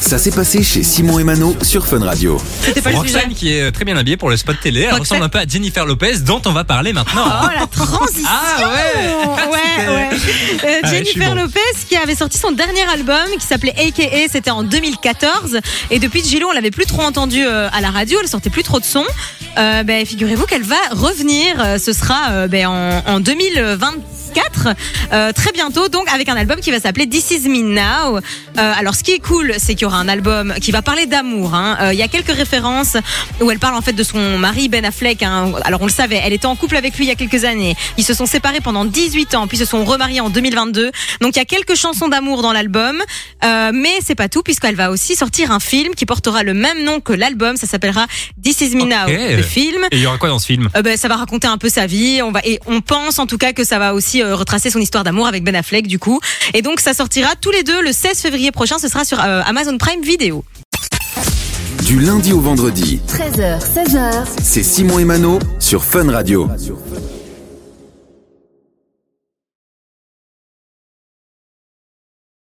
Ça s'est passé chez Simon et Mano sur Fun Radio. C'était pas. Roxane qui est très bien habillée pour le spot télé. Elle Roxane. ressemble un peu à Jennifer Lopez dont on va parler maintenant. Oh la transition Ah ouais Ouais, ouais. Euh, Ah, Jennifer bon. Lopez qui avait sorti son dernier album qui s'appelait AKA, c'était en 2014. Et depuis Gilo, on l'avait plus trop entendu euh, à la radio, elle sortait plus trop de sons. Euh, ben, Figurez-vous qu'elle va revenir, ce sera euh, ben, en, en 2024, euh, très bientôt, donc avec un album qui va s'appeler This Is Me Now. Euh, alors ce qui est cool, c'est qu'il y aura un album qui va parler d'amour. hein. Euh, Il y a quelques références où elle parle en fait de son mari Ben Affleck. hein. Alors on le savait, elle était en couple avec lui il y a quelques années. Ils se sont séparés pendant 18 ans, puis se sont remariés en 2022. Donc il y a quelques chansons d'amour dans l'album, Euh, mais c'est pas tout puisqu'elle va aussi sortir un film qui portera le même nom que l'album. Ça s'appellera This Is Me. Now, le film. Et il y aura quoi dans ce film? Euh, ben, ça va raconter un peu sa vie. On va et on pense en tout cas que ça va aussi euh, retracer son histoire d'amour avec Ben Affleck du coup. Et donc ça sortira tous les deux le 16 février prochain. Ce sera sur euh, Amazon Prime Video. Du lundi au vendredi, 13h, 16h, c'est Simon et Mano sur Fun Radio.